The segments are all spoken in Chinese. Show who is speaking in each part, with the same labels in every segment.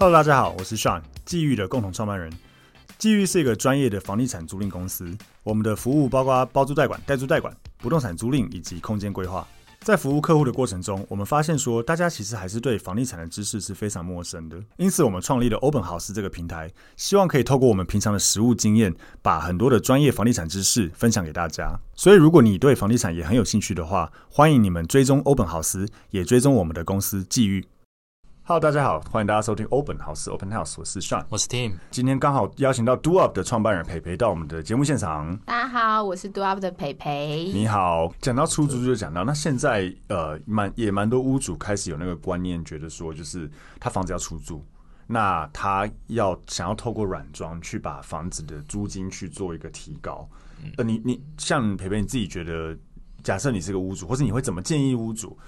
Speaker 1: Hello，大家好，我是 Sean，际遇的共同创办人。际遇是一个专业的房地产租赁公司，我们的服务包括包租代管、代租代管、不动产租赁以及空间规划。在服务客户的过程中，我们发现说，大家其实还是对房地产的知识是非常陌生的。因此，我们创立了 Open House 这个平台，希望可以透过我们平常的实务经验，把很多的专业房地产知识分享给大家。所以，如果你对房地产也很有兴趣的话，欢迎你们追踪 Open House，也追踪我们的公司际遇。Hello，大家好，欢迎大家收听 Open House Open House，我是 Sean，
Speaker 2: 我是 Tim。
Speaker 1: 今天刚好邀请到 Do Up 的创办人培培到我们的节目现场。
Speaker 3: 大家好，我是 Do Up 的培培。
Speaker 1: 你好，讲到出租就讲到，那现在呃，蛮也蛮多屋主开始有那个观念，觉得说就是他房子要出租，那他要想要透过软装去把房子的租金去做一个提高。呃，你你像培培你自己觉得，假设你是个屋主，或者你会怎么建议屋主？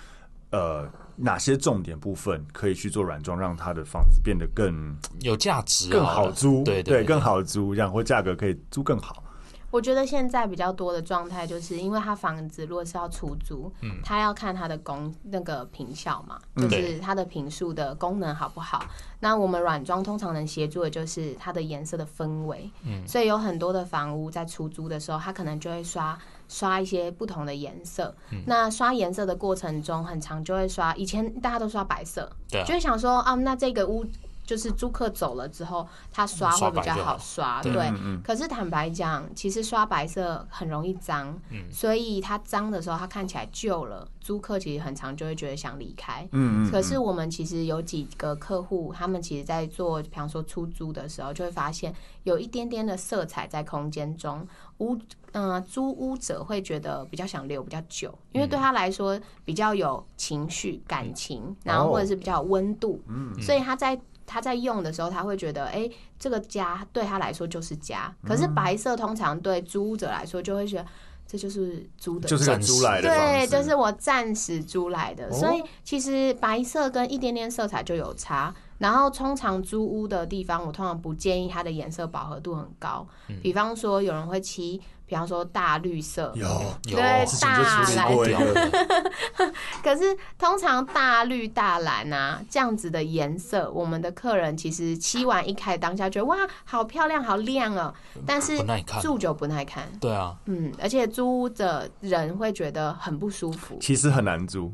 Speaker 1: 呃，哪些重点部分可以去做软装，让他的房子变得更
Speaker 2: 有价值、
Speaker 1: 更好租？
Speaker 2: 对对，对，
Speaker 1: 更好租，这样或价格可以租更好。
Speaker 3: 我觉得现在比较多的状态，就是因为他房子如果是要出租，嗯，他要看他的功那个坪效嘛，就是他的坪数的功能好不好。那我们软装通常能协助的就是它的颜色的氛围，嗯，所以有很多的房屋在出租的时候，他可能就会刷。刷一些不同的颜色，嗯，那刷颜色的过程中，很常就会刷。以前大家都刷白色，对啊，就会想说啊，那这个屋就是租客走了之后，他刷会比较好刷，对。对，可是坦白讲，其实刷白色很容易脏，嗯，所以它脏的时候，它看起来旧了，租客其实很常就会觉得想离开，嗯，可是我们其实有几个客户，他们其实在做，比方说出租的时候，就会发现有一点点的色彩在空间中。屋，嗯、呃，租屋者会觉得比较想留比较久，因为对他来说比较有情绪、感情，然后或者是比较有温度，嗯，所以他在他在用的时候，他会觉得，哎、欸，这个家对他来说就是家。可是白色通常对租屋者来说，就会觉得这就是租的，
Speaker 1: 就是租来的，
Speaker 3: 对，就是我暂时租来的。所以其实白色跟一点点色彩就有差。然后通常租屋的地方，我通常不建议它的颜色饱和度很高。嗯、比方说，有人会漆，比方说大绿色，
Speaker 1: 有有
Speaker 3: 对大蓝。可是通常大绿大蓝啊这样子的颜色，我们的客人其实漆完一开当下觉得哇，好漂亮，好亮哦。但是住久不耐看。
Speaker 2: 对啊，
Speaker 3: 嗯，而且租屋的人会觉得很不舒服。
Speaker 1: 其实很难租，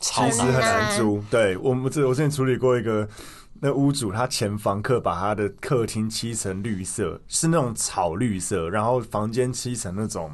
Speaker 1: 其实很难租。对我们这，我之前处理过一个。那屋主他前房客把他的客厅漆成绿色，是那种草绿色，然后房间漆成那种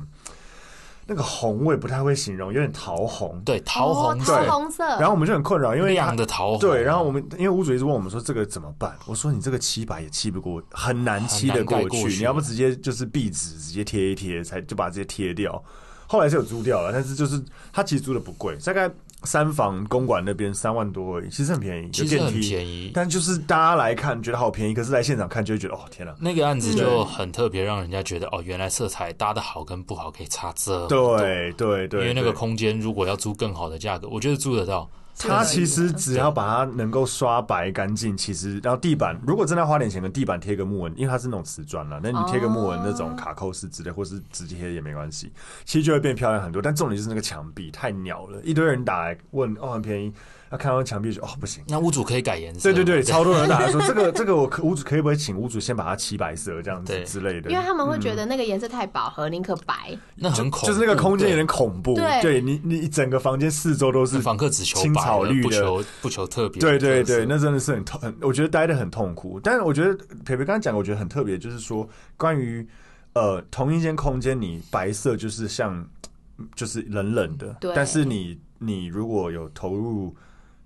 Speaker 1: 那个红，我也不太会形容，有点桃红，
Speaker 2: 对，桃红，
Speaker 3: 对，桃红色。
Speaker 1: 然后我们就很困扰，因为
Speaker 2: 亮的桃红，
Speaker 1: 对，然后我们因为屋主一直问我们说这个怎么办？我说你这个漆白也漆不过，很难漆得过去，过去你要不直接就是壁纸直接贴一贴，才就把这些贴掉。后来是有租掉了，但是就是他其实租的不贵，大概。三房公馆那边三万多而已，其实很便宜，
Speaker 2: 其实很便宜。
Speaker 1: 但就是大家来看觉得好便宜，可是来现场看就会觉得哦天呐，
Speaker 2: 那个案子就很特别，让人家觉得哦，原来色彩搭的好跟不好可以差这么
Speaker 1: 多。对对对，
Speaker 2: 因为那个空间如果要租更好的价格，我觉得租得到。
Speaker 1: 它其实只要把它能够刷白干净，其实然后地板如果真的要花点钱，跟地板贴个木纹，因为它是那种瓷砖了，那你贴个木纹那种卡扣式之类，或是直接贴也没关系，其实就会变漂亮很多。但重点就是那个墙壁太鸟了，一堆人打来问哦，很便宜。他看到墙壁就哦不行，
Speaker 2: 那屋主可以改颜色。
Speaker 1: 对对对，超多人打来说这个这个我屋主可以不可以请屋主先把它漆白色这样子之类的，
Speaker 3: 因为他们会觉得那个颜色太饱和，宁可白。
Speaker 2: 那很恐，
Speaker 1: 就是那个空间有点恐怖。对，对你你整个房间四周都是
Speaker 2: 房客只求
Speaker 1: 青草绿的，
Speaker 2: 不求不求特别。
Speaker 1: 对对对，那真的是很痛，很我觉得待的很痛苦。但是我觉得培培刚刚讲，我觉得很特别，就是说关于呃同一间空间，你白色就是像就是冷冷的，对，但是你你如果有投入。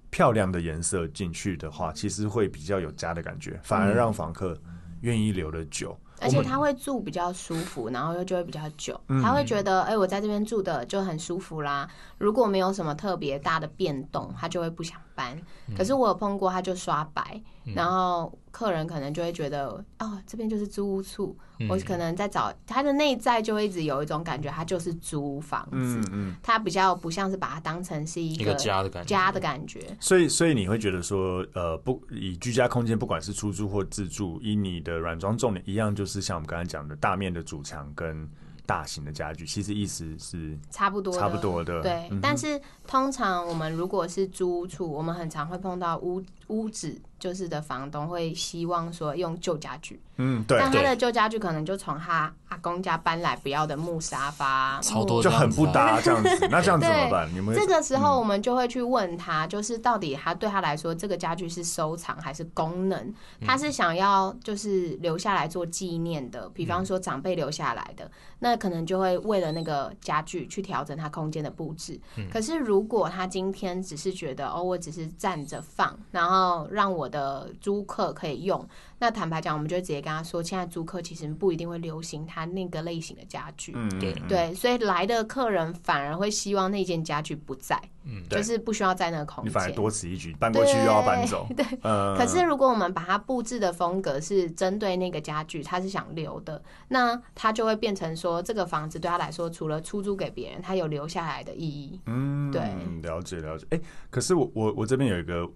Speaker 1: 漂亮的颜色进去的话，其实会比较有家的感觉，反而让房客愿意留的久。
Speaker 3: 而且他会住比较舒服，然后又就会比较久。他会觉得，哎、欸，我在这边住的就很舒服啦。如果没有什么特别大的变动，他就会不想搬。可是我有碰过，他就刷白，然后客人可能就会觉得，哦，这边就是租屋处。我可能在找他的内在，就会一直有一种感觉，他就是租房子。嗯嗯，他比较不像是把它当成是一个
Speaker 2: 家的感觉。
Speaker 3: 家的感觉。
Speaker 1: 所以，所以你会觉得说，呃，不以居家空间，不管是出租或自住，以你的软装重点一样，就是像我们刚才讲的大面的主墙跟大型的家具，其实意思是
Speaker 3: 差不多，
Speaker 1: 差不多的。
Speaker 3: 对，嗯、但是通常我们如果是租屋处，我们很常会碰到屋屋子。就是的，房东会希望说用旧家具，
Speaker 1: 嗯，对，
Speaker 3: 但他的旧家具可能就从他阿公家搬来不要的木沙发，
Speaker 2: 超多
Speaker 1: 就很不搭这样子。那 这样子怎么办？你们
Speaker 3: 这个时候我们就会去问他，就是到底他对他来说这个家具是收藏还是功能？他是想要就是留下来做纪念的，比方说长辈留下来的，那可能就会为了那个家具去调整他空间的布置。可是如果他今天只是觉得哦，我只是站着放，然后让我。的租客可以用，那坦白讲，我们就直接跟他说，现在租客其实不一定会流行他那个类型的家具，嗯，对对，所以来的客人反而会希望那件家具不在，嗯，就是不需要在那个空间，
Speaker 1: 你反而多此一举，搬过去又要搬走，
Speaker 3: 对，对嗯。可是如果我们把它布置的风格是针对那个家具，他是想留的，那他就会变成说，这个房子对他来说，除了出租给别人，他有留下来的意义，嗯，对，
Speaker 1: 了解了解。哎、欸，可是我我我这边有一个。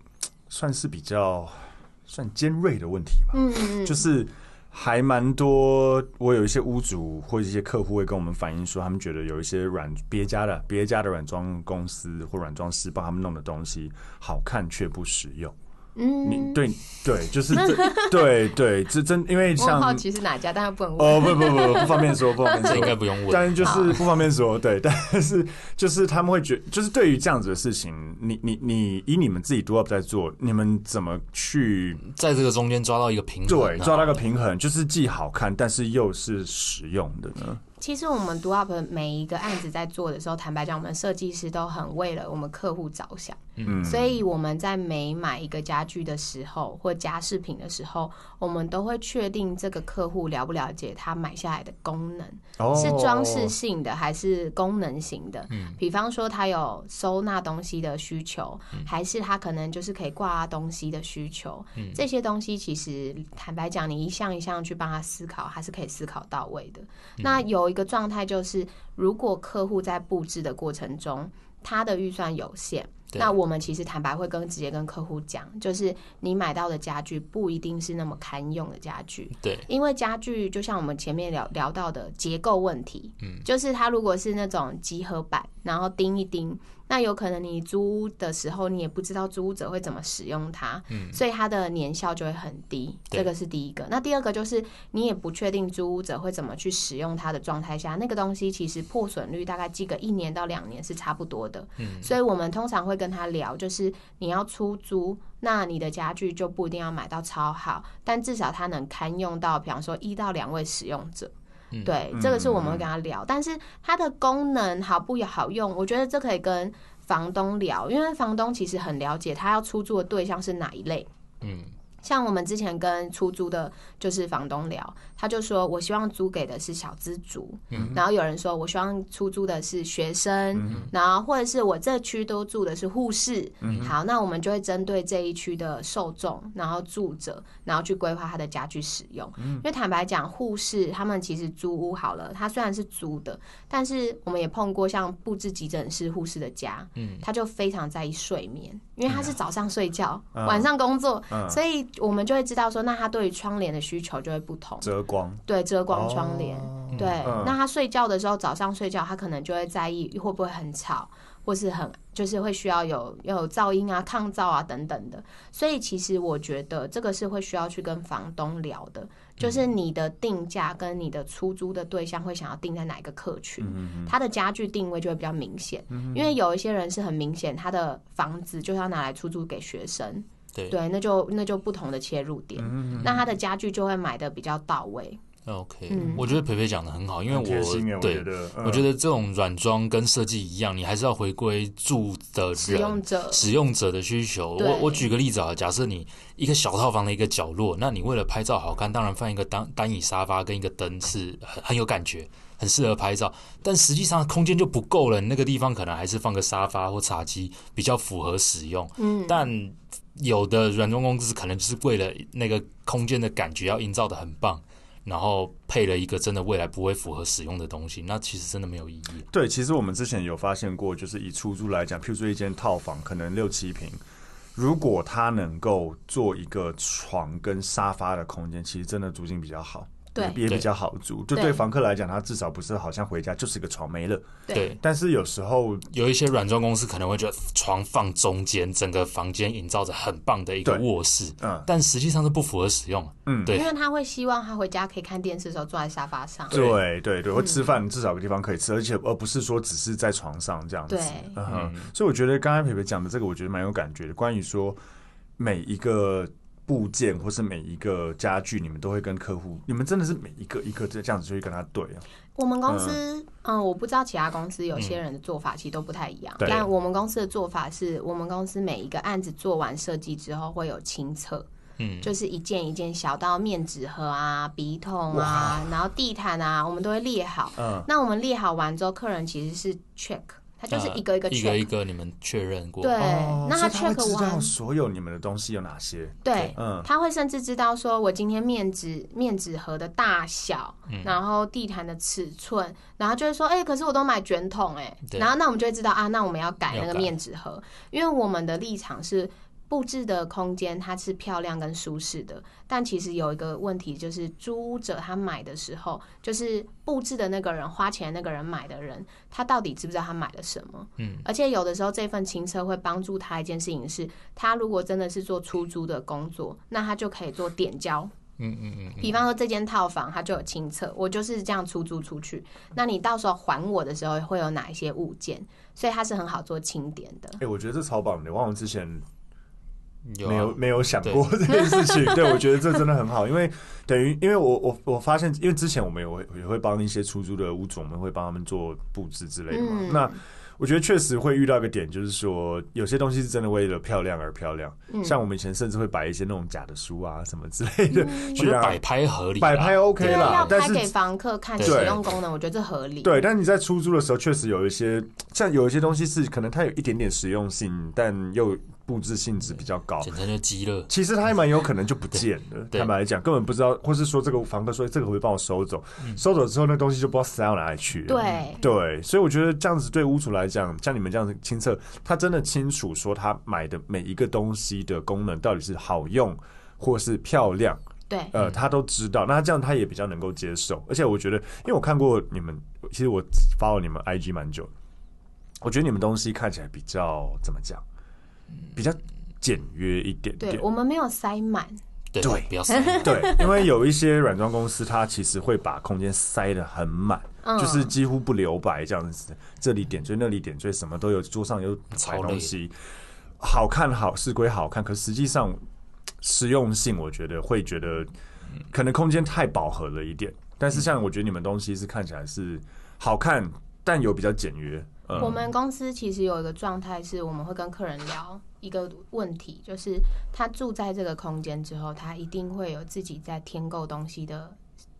Speaker 1: 算是比较算尖锐的问题嘛，嗯，就是还蛮多。我有一些屋主或者一些客户会跟我们反映说，他们觉得有一些软别家的别家的软装公司或软装师帮他们弄的东西好看却不实用。嗯，你对对，就是这 对对，这真因为像
Speaker 3: 好奇是哪家，但是不能问
Speaker 1: 哦，不不不不方便说，不方便说，
Speaker 2: 应该不用问。
Speaker 1: 但是就是不方便说，对，但是就是他们会觉，就是对于这样子的事情，你你你以你们自己 Do Up 在做，你们怎么去
Speaker 2: 在这个中间抓到一个平衡？
Speaker 1: 对，抓到一个平衡，就是既好看，但是又是实用的呢？
Speaker 3: 其实我们 Do Up 每一个案子在做的时候，坦白讲，我们设计师都很为了我们客户着想。嗯，所以我们在每买一个家具的时候，或家饰品的时候，我们都会确定这个客户了不了解他买下来的功能，是装饰性的还是功能型的。嗯，比方说他有收纳东西的需求，还是他可能就是可以挂东西的需求。嗯，这些东西其实坦白讲，你一项一项去帮他思考，还是可以思考到位的。那有一个状态就是，如果客户在布置的过程中，他的预算有限。那我们其实坦白会跟直接跟客户讲，就是你买到的家具不一定是那么堪用的家具，
Speaker 2: 对，
Speaker 3: 因为家具就像我们前面聊聊到的结构问题，嗯，就是它如果是那种集合板，然后钉一钉。那有可能你租屋的时候，你也不知道租屋者会怎么使用它，嗯，所以它的年效就会很低。这个是第一个。那第二个就是你也不确定租屋者会怎么去使用它的状态下，那个东西其实破损率大概记个一年到两年是差不多的。嗯，所以我们通常会跟他聊，就是你要出租，那你的家具就不一定要买到超好，但至少它能堪用到，比方说一到两位使用者。对，这个是我们会跟他聊，但是它的功能好不好用，我觉得这可以跟房东聊，因为房东其实很了解他要出租的对象是哪一类。嗯。像我们之前跟出租的，就是房东聊，他就说我希望租给的是小资族，嗯，然后有人说我希望出租的是学生，嗯，然后或者是我这区都住的是护士，嗯，好，那我们就会针对这一区的受众，然后住者，然后去规划他的家具使用。嗯，因为坦白讲，护士他们其实租屋好了，他虽然是租的，但是我们也碰过像布置急诊室护士的家，嗯，他就非常在意睡眠，因为他是早上睡觉，嗯，晚上工作，嗯，所以。我们就会知道说，那他对于窗帘的需求就会不同。
Speaker 1: 遮光，对，
Speaker 3: 遮光窗帘，哦，对，嗯。那他睡觉的时候，早上睡觉，他可能就会在意会不会很吵，或是很就是会需要有要有噪音啊、抗噪啊等等的。所以其实我觉得这个是会需要去跟房东聊的，就是你的定价跟你的出租的对象会想要定在哪一个客群，嗯，他的家具定位就会比较明显，嗯。因为有一些人是很明显，他的房子就是要拿来出租给学生。对，对，那就那就不同的切入点，嗯，那他的家具就会买的比较到位。
Speaker 2: OK，、嗯、我觉得培培讲的很好，因为我，
Speaker 1: 我
Speaker 2: 对，
Speaker 1: 嗯、
Speaker 2: 我觉得这种软装跟设计一样，你还是要回归住的人
Speaker 3: 使用者
Speaker 2: 使用者的需求。我我举个例子啊，假设你一个小套房的一个角落，那你为了拍照好看，当然放一个单单椅沙发跟一个灯是很很有感觉，很适合拍照。但实际上空间就不够了，那个地方可能还是放个沙发或茶几比较符合使用。嗯，但有的软装公司可能就是为了那个空间的感觉要营造的很棒。然后配了一个真的未来不会符合使用的东西，那其实真的没有意义。
Speaker 1: 对，其实我们之前有发现过，就是以出租来讲，譬如说一间套房可能六七平，如果它能够做一个床跟沙发的空间，其实真的租金比较好。对，也比较好租。就对房客来讲，他至少不是好像回家就是一个床没了。
Speaker 2: 对。
Speaker 1: 但是有时候
Speaker 2: 有一些软装公司可能会觉得床放中间，整个房间营造着很棒的一个卧室。嗯。但实际上是不符合使用。嗯。对。
Speaker 3: 因为他会希望他回家可以看电视的时候坐在沙发上。
Speaker 1: 对对对，会吃饭至少有个地方可以吃，而且而不是说只是在床上这样子。对。嗯哼。所以我觉得刚才培培讲的这个，我觉得蛮有感觉的。关于说每一个。部件或是每一个家具，你们都会跟客户，你们真的是每一个一个这样子就会跟他对啊。
Speaker 3: 我们公司，嗯，嗯，我不知道其他公司有些人的做法其实都不太一样，嗯，但我们公司的做法是我们公司每一个案子做完设计之后会有清测，嗯，就是一件一件小到面纸盒啊、笔筒啊，然后地毯啊，我们都会列好。嗯，那我们列好完之后，客人其实是 check。他就是一个一个 check，
Speaker 2: 一个一个你们确认过。
Speaker 3: 对，那他 check
Speaker 1: 完所有你们的东西有哪些？
Speaker 3: 对，嗯，他会甚至知道说，我今天面纸面纸盒的大小，然后地毯的尺寸，然后就会说，哎，可是我都买卷筒，哎，然后那我们就会知道啊，那我们要改那个面纸盒，因为我们的立场是。布置的空间它是漂亮跟舒适的，但其实有一个问题，就是租者他买的时候，就是布置的那个人花钱那个人买的人，他到底知不知道他买了什么？嗯，而且有的时候这份清车会帮助他一件事情是，他如果真的是做出租的工作，那他就可以做点交。嗯嗯嗯。比方说这间套房，它就有清册，我就是这样出租出去，那你到时候还我的时候会有哪一些物件？所以它是很好做清点的。
Speaker 1: 哎，我觉得这超棒的，忘了之前。没有没有想过这件事情，对，对我觉得这真的很好，因为等于因为我我我发现，因为之前我们也会也会帮一些出租的屋主，我们会帮他们做布置之类的嘛。嗯、那我觉得确实会遇到一个点，就是说有些东西是真的为了漂亮而漂亮，嗯、像我们以前甚至会摆一些那种假的书啊什么之类的，去让
Speaker 2: 摆拍合理，
Speaker 1: 摆拍 OK 啦，
Speaker 3: 但是给房客看使用功能，我觉得这合理。
Speaker 1: 对，但是你在出租的时候，确实有一些像有一些东西是可能它有一点点实用性，但又。布置性质比较高，
Speaker 2: 简单就鸡了。
Speaker 1: 其实它还蛮有可能就不见了。坦白来讲，根本不知道，或是说这个房客说这个会帮我收走，嗯、收走之后那东西就不知道塞到哪里去了。
Speaker 3: 对
Speaker 1: 对，所以我觉得这样子对屋主来讲，像你们这样子清测，他真的清楚说他买的每一个东西的功能到底是好用或是漂亮。
Speaker 3: 对，
Speaker 1: 呃，他都知道。那他这样他也比较能够接受。而且我觉得，因为我看过你们，其实我 follow 你们 IG 蛮久，我觉得你们东西看起来比较怎么讲？比较简约一点点，
Speaker 3: 对，我们没有塞满，
Speaker 2: 对，不要
Speaker 1: 塞，对，因为有一些软装公司，它其实会把空间塞得很满，嗯、就是几乎不留白这样子，这里点缀，那里点缀，什么都有，桌上有摆东西，好看好是归好看，可实际上实用性，我觉得会觉得可能空间太饱和了一点，但是像我觉得你们东西是看起来是好看，但有比较简约。
Speaker 3: 我们公司其实有一个状态，是我们会跟客人聊一个问题，就是他住在这个空间之后，他一定会有自己在添购东西的，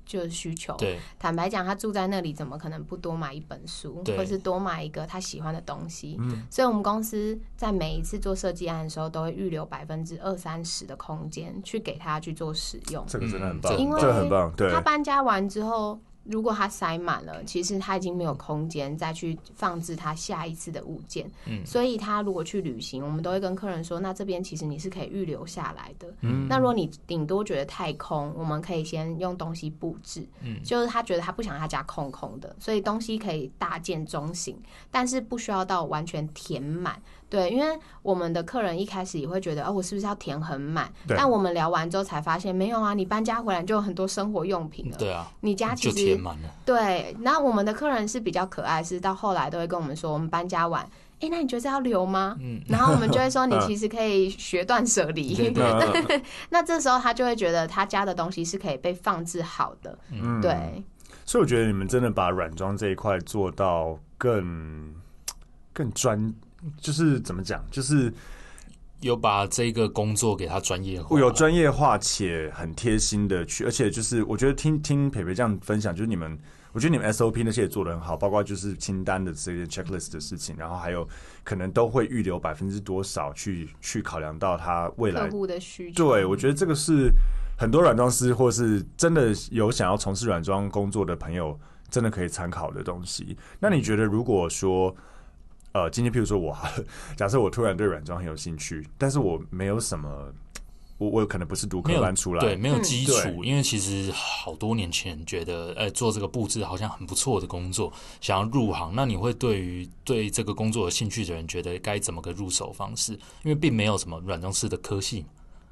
Speaker 3: 就是需求。对，坦白讲，他住在那里，怎么可能不多买一本书，或是多买一个他喜欢的东西？嗯，所以我们公司在每一次做设计案的时候，都会预留百分之二三十的空间去给他去做使用。
Speaker 1: 这个真的很棒，
Speaker 3: 因
Speaker 1: 为很棒。对，
Speaker 3: 他搬家完之后。如果它塞满了，其实他已经没有空间再去放置他下一次的物件。嗯，所以他如果去旅行，我们都会跟客人说，那这边其实你是可以预留下来的。嗯，那如果你顶多觉得太空，我们可以先用东西布置。嗯，就是他觉得他不想他家空空的，所以东西可以大件中型，但是不需要到完全填满。对，因为我们的客人一开始也会觉得，哦，我是不是要填很满？对但我们聊完之后才发现，没有啊，你搬家回来就有很多生活用品了。
Speaker 2: 对啊，
Speaker 3: 你家其实
Speaker 2: 填满了。
Speaker 3: 对，那我们的客人是比较可爱，是到后来都会跟我们说，我们搬家完，哎，那你觉得这要留吗？嗯，然后我们就会说，你其实可以学断舍离。那这时候他就会觉得他家的东西是可以被放置好的。嗯，对。
Speaker 1: 所以我觉得你们真的把软装这一块做到更更专，就是怎么讲，就是。
Speaker 2: 有把这个工作给他专业化，
Speaker 1: 有专业化且很贴心的去，而且就是我觉得听听培培这样分享，就是你们，我觉得你们 SOP 那些也做得很好，包括就是清单的这些 checklist 的事情，然后还有可能都会预留百分之多少去去考量到他未来
Speaker 3: 客户的需求。
Speaker 1: 对，我觉得这个是很多软装师或是真的有想要从事软装工作的朋友真的可以参考的东西。那你觉得如果说？呃，今天譬如说我，假设我突然对软装很有兴趣，但是我没有什么，我我可能不是读科班出来，
Speaker 2: 对，没有基础。因为其实好多年前觉得，呃，做这个布置好像很不错的工作，想要入行。那你会对于对这个工作有兴趣的人，觉得该怎么个入手方式？因为并没有什么软装师的科系，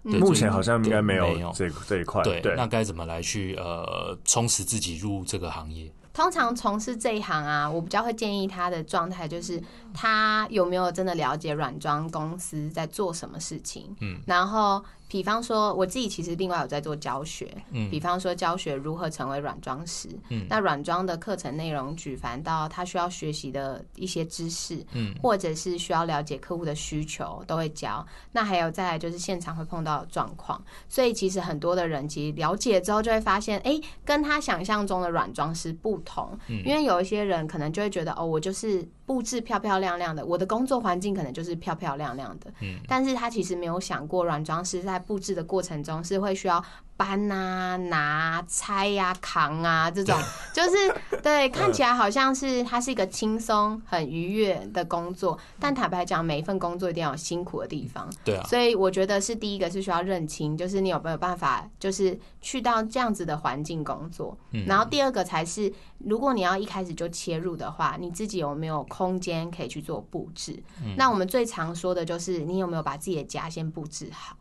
Speaker 1: 目前好像应该没有这这一块。
Speaker 2: 对，那该怎么来去呃充实自己入这个行业？
Speaker 3: 通常从事这一行啊，我比较会建议他的状态就是他有没有真的了解软装公司在做什么事情，嗯，然后。比方说，我自己其实另外有在做教学，嗯，比方说教学如何成为软装师，嗯，那软装的课程内容举凡到他需要学习的一些知识，嗯，或者是需要了解客户的需求，都会教。那还有再来就是现场会碰到的状况，所以其实很多的人其实了解之后就会发现，哎，跟他想象中的软装师不同，嗯，因为有一些人可能就会觉得，哦，我就是。布置漂漂亮亮的，我的工作环境可能就是漂漂亮亮的。嗯，但是他其实没有想过，软装师在布置的过程中是会需要。搬啊、拿、拆呀、扛啊，这种 就是对，看起来好像是它是一个轻松、很愉悦的工作，但坦白讲，每一份工作一定要有辛苦的地方。
Speaker 2: 对啊，
Speaker 3: 所以我觉得是第一个是需要认清，就是你有没有办法，就是去到这样子的环境工作。嗯然后第二个才是，如果你要一开始就切入的话，你自己有没有空间可以去做布置？那我们最常说的就是，你有没有把自己的家先布置好？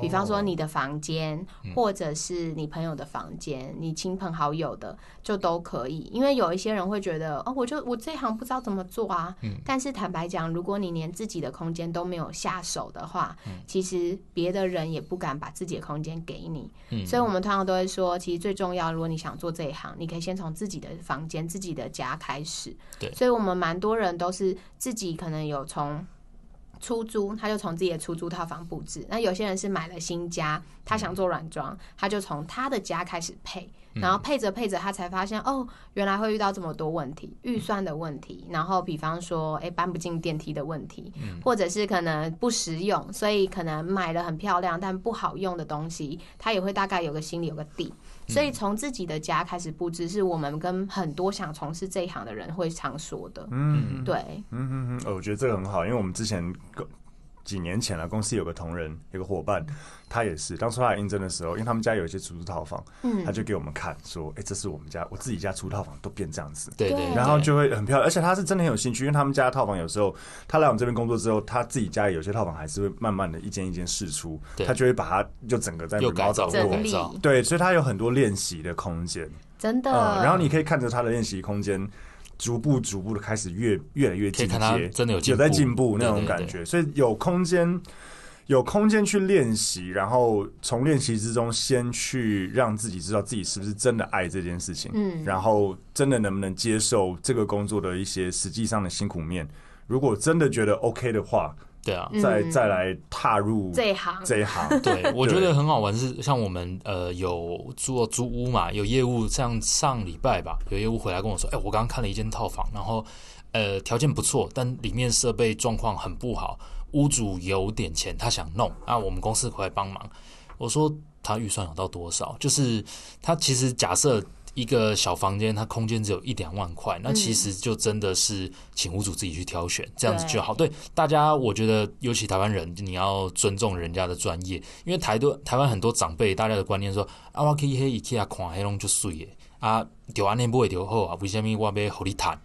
Speaker 3: 比方说你的房间，或者是你朋友的房间，你亲朋好友的就都可以。因为有一些人会觉得，哦，我就我这一行不知道怎么做啊。但是坦白讲，如果你连自己的空间都没有下手的话，其实别的人也不敢把自己的空间给你。所以我们通常都会说，其实最重要，如果你想做这一行，你可以先从自己的房间、自己的家开始。
Speaker 2: 对，
Speaker 3: 所以我们蛮多人都是自己可能有从。出租，他就从自己的出租套房布置。那有些人是买了新家，他想做软装，他就从他的家开始配，然后配着配着，他才发现哦，原来会遇到这么多问题，预算的问题，然后比方说，哎，搬不进电梯的问题，或者是可能不实用，所以可能买了很漂亮但不好用的东西，他也会大概有个心里有个底。所以从自己的家开始布置，是我们跟很多想从事这一行的人会常说的。嗯，对，
Speaker 1: 嗯嗯嗯，我觉得这个很好，因为我们之前。几年前了，公司有个同仁，有个伙伴，他也是当初他来应征的时候，因为他们家有一些出租套房，嗯，他就给我们看说，哎、欸，这是我们家，我自己家出套房都变这样子，对。对，然后就会很漂亮，而且他是真的很有兴趣，因为他们家的套房有时候他来我们这边工作之后，他自己家里有些套房还是会慢慢的一间一间试出，他就会把它就整个在
Speaker 2: 改造过，
Speaker 1: 对，所以他有很多练习的空间，
Speaker 3: 真的、嗯，
Speaker 1: 然后你可以看着他的练习空间。逐步逐步的开始越越来越进阶，
Speaker 2: 真的有
Speaker 1: 有在进步那种感觉，所以有空间有空间去练习，然后从练习之中先去让自己知道自己是不是真的爱这件事情，嗯，然后真的能不能接受这个工作的一些实际上的辛苦面，如果真的觉得 OK 的话。
Speaker 2: 对啊，
Speaker 1: 再再来踏入
Speaker 3: 这一行，
Speaker 1: 这一行，
Speaker 2: 对，我觉得很好玩。是像我们呃有做租屋嘛，有业务，像上礼拜吧，有业务回来跟我说，哎，我刚刚看了一间套房，然后呃条件不错，但里面设备状况很不好，屋主有点钱，他想弄，啊，我们公司可以帮忙。我说他预算有到多少？就是他其实假设。一个小房间，它空间只有一两万块，那其实就真的是请屋主自己去挑选，这样子就好。对大家，我觉得尤其台湾人，你要尊重人家的专业，因为台多台湾很多长辈，大家的观念说啊，我可以黑一 k 啊看黑龙就碎耶，啊，丢安尼不会丢后啊，为什么我要和你谈？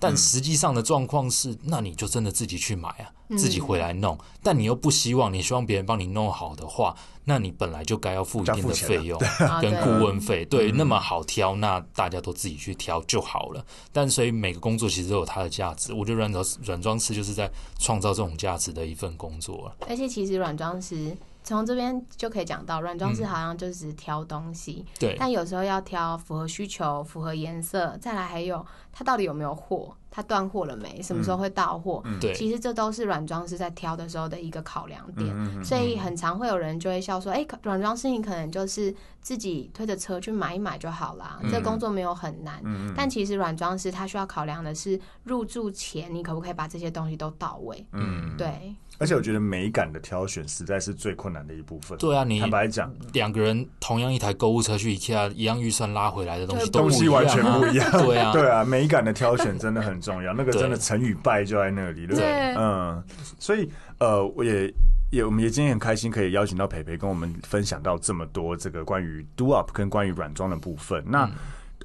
Speaker 2: 但实际上的状况是，那你就真的自己去买啊，自己回来弄。但你又不希望，你希望别人帮你弄好的话，那你本来就该要付一定的费用 跟顾问费。对，那么好挑，那大家都自己去挑就好了。但所以每个工作其实都有它的价值。我觉得软装软装师就是在创造这种价值的一份工作。
Speaker 3: 而且其实软装师。从这边就可以讲到，软装师好像就是挑东西，
Speaker 2: 嗯、对，
Speaker 3: 但有时候要挑符合需求、符合颜色，再来还有它到底有没有货，它断货了没，什么时候会到货，嗯，对，其实这都是软装师在挑的时候的一个考量点。嗯、所以很常会有人就会笑说，哎、欸，软装师你可能就是自己推着车去买一买就好啦，嗯、这个工作没有很难。嗯、但其实软装师他需要考量的是入住前你可不可以把这些东西都到位。嗯，对。
Speaker 1: 而且我觉得美感的挑选实在是最困难的一部分。
Speaker 2: 对啊，你
Speaker 1: 坦白讲，
Speaker 2: 两个人同样一台购物车去 IKEA，一样预算拉回来的东西
Speaker 1: 东西完全不一样。
Speaker 2: 对啊，
Speaker 1: 对啊，美感的挑选真的很重要。那个真的成与败就在那里。对，对，嗯，所以呃，我也也我们也今天很开心可以邀请到培培跟我们分享到这么多这个关于 Do Up 跟关于软装的部分。那、嗯、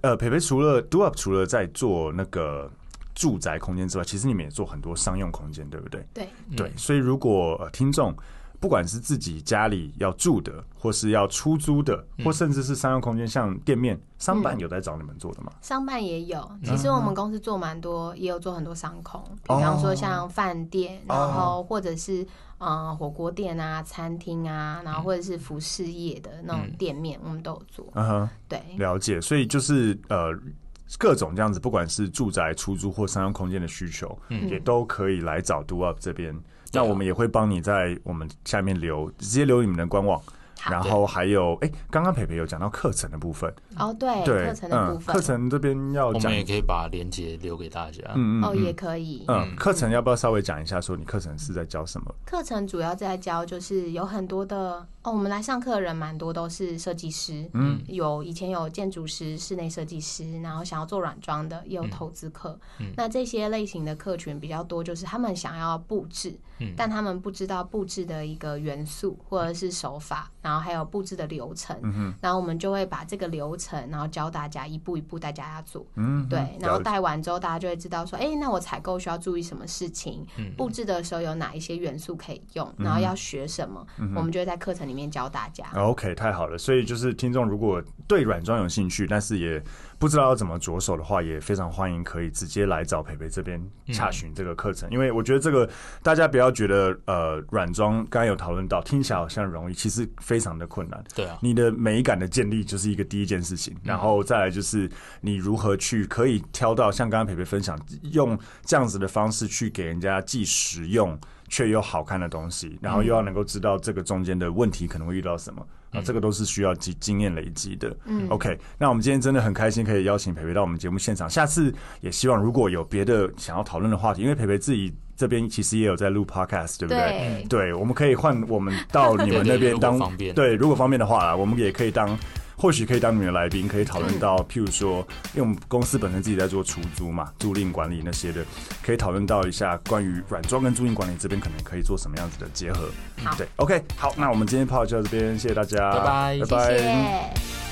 Speaker 1: 呃，培培除了 Do Up，除了在做那个。住宅空间之外，其实你们也做很多商用空间，对不对？
Speaker 3: 对
Speaker 1: 对，所以如果、呃、听众不管是自己家里要住的，或是要出租的，或甚至是商用空间，像店面商办有在找你们做的吗？
Speaker 3: 商办也有，其实我们公司做蛮多，也有做很多商空，比方说像饭店，然后或者是嗯火锅店啊、餐厅啊，然后或者是服饰业的那种店面，我们都有做。嗯哼，对，
Speaker 1: 了解。所以就是呃。各种这样子，不管是住宅出租或商用空间的需求，嗯，也都可以来找 Do Up 这边。那我们也会帮你在我们下面留，直接留你们的官网。然后还有，哎，刚刚培培有讲到课程的部分。
Speaker 3: 哦，对，课程的部分，
Speaker 1: 课程这边要讲，
Speaker 2: 我们也可以把链接留给大家。
Speaker 3: 嗯嗯，哦，也可以。
Speaker 1: 嗯，课程要不要稍微讲一下？说你课程是在教什么？
Speaker 3: 课程主要在教，就是有很多的哦，我们来上课的人蛮多，都是设计师。嗯，有以前有建筑师、室内设计师，然后想要做软装的，也有投资客。嗯，那这些类型的客群比较多，就是他们想要布置，但他们不知道布置的一个元素或者是手法，然后还有布置的流程。嗯，然后我们就会把这个流程，然后教大家一步一步带大家做。嗯，对，然后带完之后，大家就会知道说，哎，那我采购需要注意什么事情？布置的时候有哪一些元素可以用？然后要学什么？我们就会在课程里面教大家。
Speaker 1: OK，太好了。所以就是听众如果对软装有兴趣，但是也不知道要怎么着手的话，也非常欢迎可以直接来找培培这边洽询这个课程。因为我觉得这个大家不要觉得呃软装刚刚有讨论到听起来好像容易，其实非常的困难。
Speaker 2: 对啊，
Speaker 1: 你的美感的建立就是一个第一件事情，然后再来就是你如何去可以挑到像刚刚培培分享用这样子的方式去给人家既实用却又好看的东西，然后又要能够知道这个中间的问题可能会遇到什么。啊，这个都是需要经经验累积的。嗯，OK，那我们今天真的很开心可以邀请培培到我们节目现场。下次也希望如果有别的想要讨论的话题，因为培培自己这边其实也有在录 Podcast，对不对？对，对，我们可以换我们到你们那边当对，如果方便的话，我们也可以当。或许可以当你们的来宾，可以讨论到，譬如说，因为我们公司本身自己在做出租嘛，租赁管理那些的，可以讨论到一下关于软装跟租赁管理这边可能可以做什么样子的结合。好，对，OK，好，那我们今天 podcast 就到这边，谢谢大家，
Speaker 2: 拜拜，
Speaker 1: 拜拜。谢谢。